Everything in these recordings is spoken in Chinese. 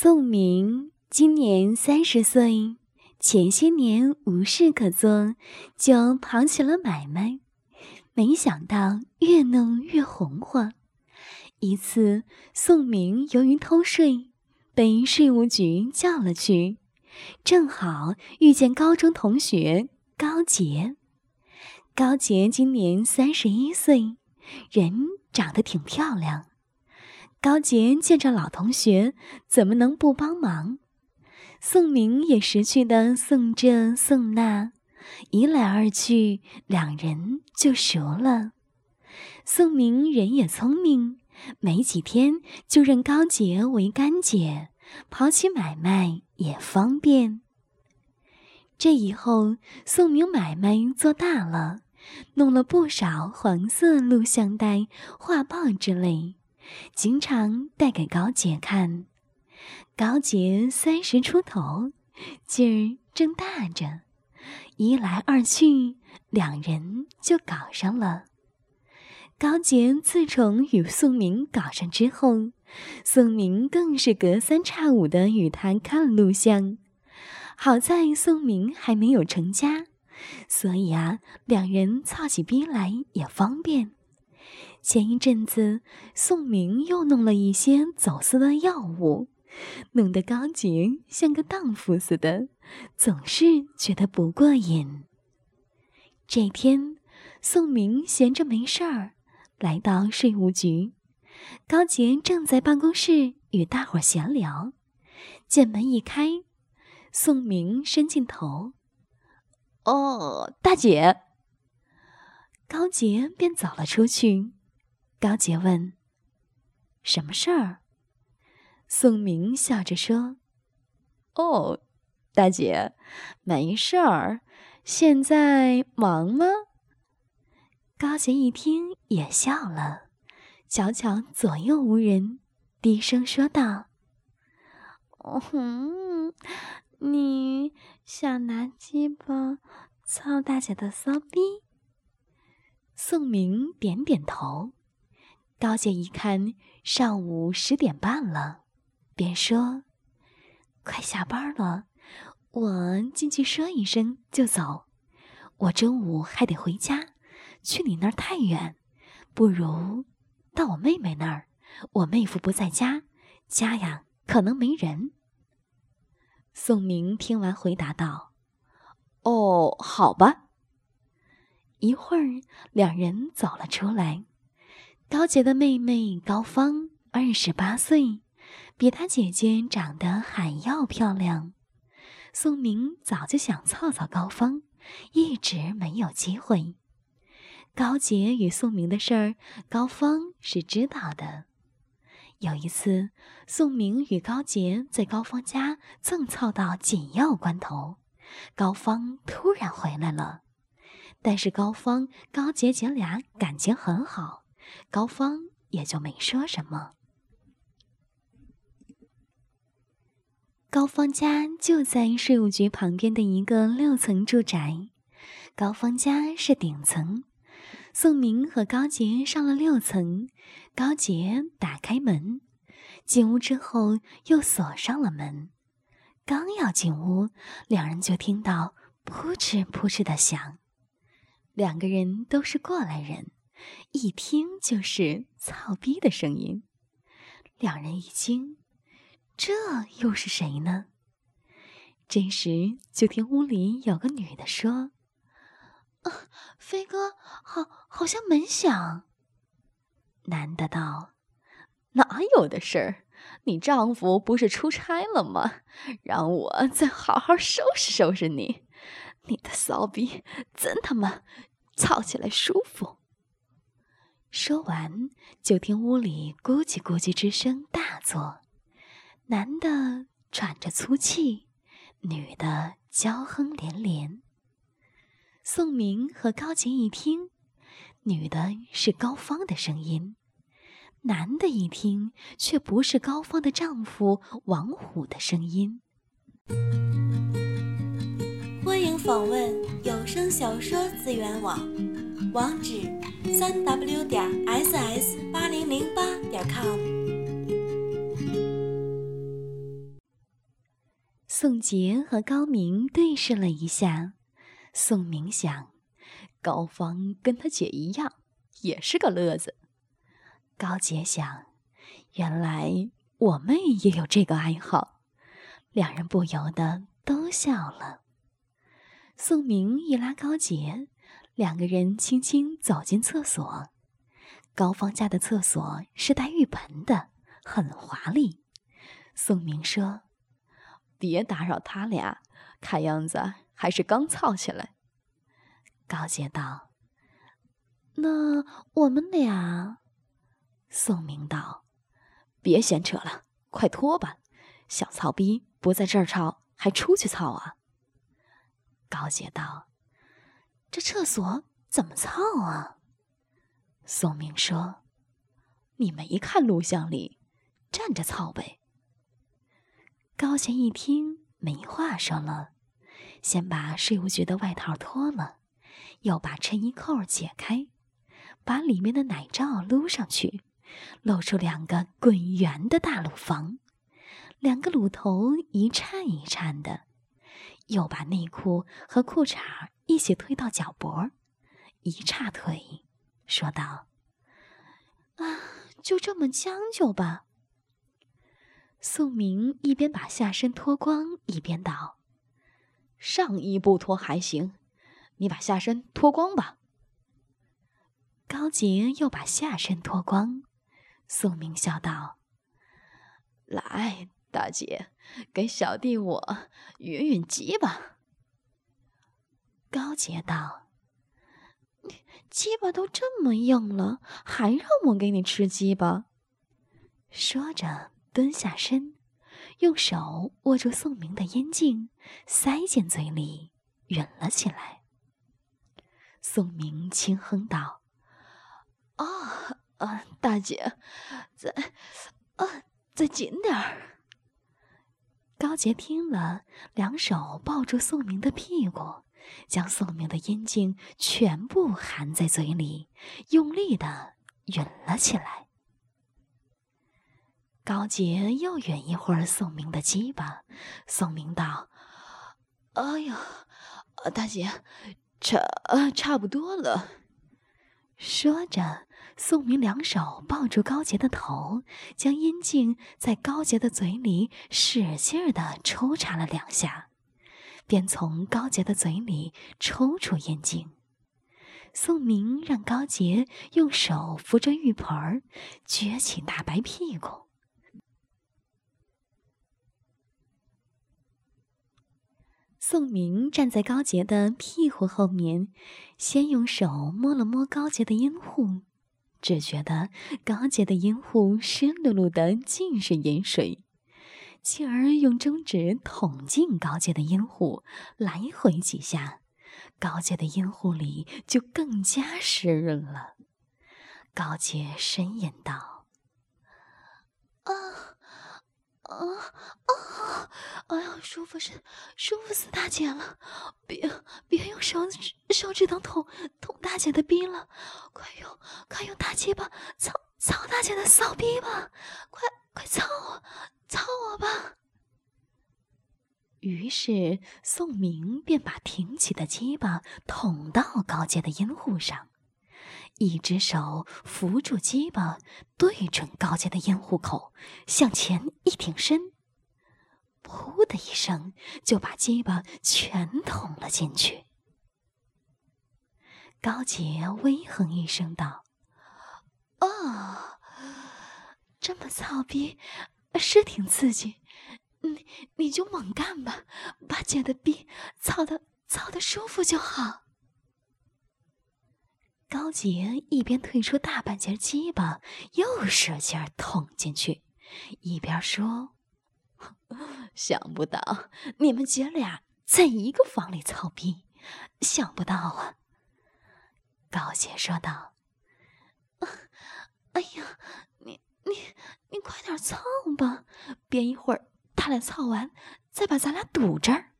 宋明今年三十岁，前些年无事可做，就跑起了买卖。没想到越弄越红火。一次，宋明由于偷税，被税务局叫了去，正好遇见高中同学高杰。高杰今年三十一岁，人长得挺漂亮。高杰见着老同学，怎么能不帮忙？宋明也识趣的送这送那，一来二去，两人就熟了。宋明人也聪明，没几天就认高杰为干姐，跑起买卖也方便。这以后，宋明买卖做大了，弄了不少黄色录像带、画报之类。经常带给高杰看，高杰三十出头，劲儿正大着，一来二去，两人就搞上了。高杰自从与宋明搞上之后，宋明更是隔三差五的与他看录像。好在宋明还没有成家，所以啊，两人操起逼来也方便。前一阵子，宋明又弄了一些走私的药物，弄得高杰像个荡妇似的，总是觉得不过瘾。这天，宋明闲着没事儿，来到税务局，高杰正在办公室与大伙闲聊，见门一开，宋明伸进头：“哦，大姐。”高杰便走了出去。高杰问：“什么事儿？”宋明笑着说：“哦，大姐，没事儿。现在忙吗？”高杰一听也笑了，瞧瞧左右无人，低声说道：“哦哼，你想拿鸡巴操大姐的骚逼？”宋明点点头。高姐一看上午十点半了，便说：“快下班了，我进去说一声就走。我中午还得回家，去你那儿太远，不如到我妹妹那儿。我妹夫不在家，家呀可能没人。”宋明听完回答道：“哦，好吧。”一会儿，两人走了出来。高杰的妹妹高芳二十八岁，比他姐姐长得还要漂亮。宋明早就想凑凑高芳，一直没有机会。高杰与宋明的事儿，高芳是知道的。有一次，宋明与高杰在高芳家正凑到紧要关头，高芳突然回来了。但是高芳、高杰姐俩感情很好。高芳也就没说什么。高芳家就在税务局旁边的一个六层住宅，高芳家是顶层。宋明和高杰上了六层，高杰打开门，进屋之后又锁上了门。刚要进屋，两人就听到扑哧扑哧的响。两个人都是过来人。一听就是操逼的声音，两人一惊，这又是谁呢？这时就听屋里有个女的说：“啊，飞哥，好，好像门响。”男的道：“哪有的事儿？你丈夫不是出差了吗？让我再好好收拾收拾你。你的骚逼真他妈操起来舒服。”说完，就听屋里咕叽咕叽之声大作，男的喘着粗气，女的娇哼连连。宋明和高杰一听，女的是高芳的声音，男的一听却不是高芳的丈夫王虎的声音。欢迎访问有声小说资源网，网址。三 w 点 ss 八零零八点 com。宋杰和高明对视了一下，宋明想，高芳跟他姐一样，也是个乐子。高杰想，原来我妹也有这个爱好，两人不由得都笑了。宋明一拉高杰，两个人轻轻走进厕所。高芳家的厕所是带浴盆的，很华丽。宋明说：“别打扰他俩，看样子还是刚操起来。”高杰道：“那我们俩？”宋明道：“别闲扯了，快脱吧！想操逼不在这儿操，还出去操啊？”高杰道：“这厕所怎么操啊？”宋明说：“你没看录像里，站着操呗。”高贤一听没话说了，先把税务局的外套脱了，又把衬衣扣解开，把里面的奶罩撸上去，露出两个滚圆的大乳房，两个乳头一颤一颤的，又把内裤和裤衩一起推到脚脖，一叉腿。说道：“啊，就这么将就吧。”宋明一边把下身脱光，一边道：“上衣不脱还行，你把下身脱光吧。”高杰又把下身脱光，宋明笑道：“来，大姐，给小弟我匀匀鸡吧。”高杰道。鸡巴都这么硬了，还让我给你吃鸡巴？说着，蹲下身，用手握住宋明的烟茎，塞进嘴里，吮了起来。宋明轻哼道：“啊啊，大姐，再啊，再紧点儿。”高杰听了，两手抱住宋明的屁股。将宋明的阴茎全部含在嘴里，用力的吮了起来。高杰又吮一会儿宋明的鸡巴，宋明道：“哎呀，大姐，差差不多了。”说着，宋明两手抱住高杰的头，将阴茎在高杰的嘴里使劲的抽插了两下。便从高洁的嘴里抽出烟茎，宋明让高洁用手扶着浴盆儿，撅起大白屁股。宋明站在高洁的屁股后面，先用手摸了摸高洁的阴户，只觉得高洁的阴户湿漉漉的，尽是盐水。继而用中指捅进高洁的阴户，来回几下，高洁的阴户里就更加湿润了。高洁呻吟道：“啊啊啊！哎呀，舒服死，舒服死大姐了！别别用手指手指头捅捅大姐的逼了，快用快用大鸡巴操操大姐的骚逼吧！快快操我！”操我吧！于是宋明便把挺起的鸡巴捅到高洁的阴户上，一只手扶住鸡巴，对准高洁的阴户口，向前一挺身，噗的一声就把鸡巴全捅了进去。高洁微哼一声道：“啊，这么操逼！”是挺刺激，你你就猛干吧，把姐的逼操的操的舒服就好。高杰一边退出大半截鸡巴，又使劲捅进去，一边说：“想不到你们姐俩在一个房里操逼，想不到啊。”高杰说道：“哎呀。”你你快点操吧，别一会儿他俩操完，再把咱俩堵这儿。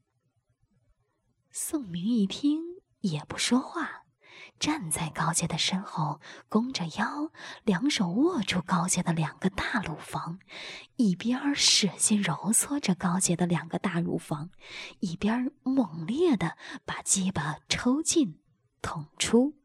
宋明一听也不说话，站在高洁的身后，弓着腰，两手握住高洁的两个大乳房，一边使劲揉搓着高洁的两个大乳房，一边猛烈的把鸡巴抽进、捅出。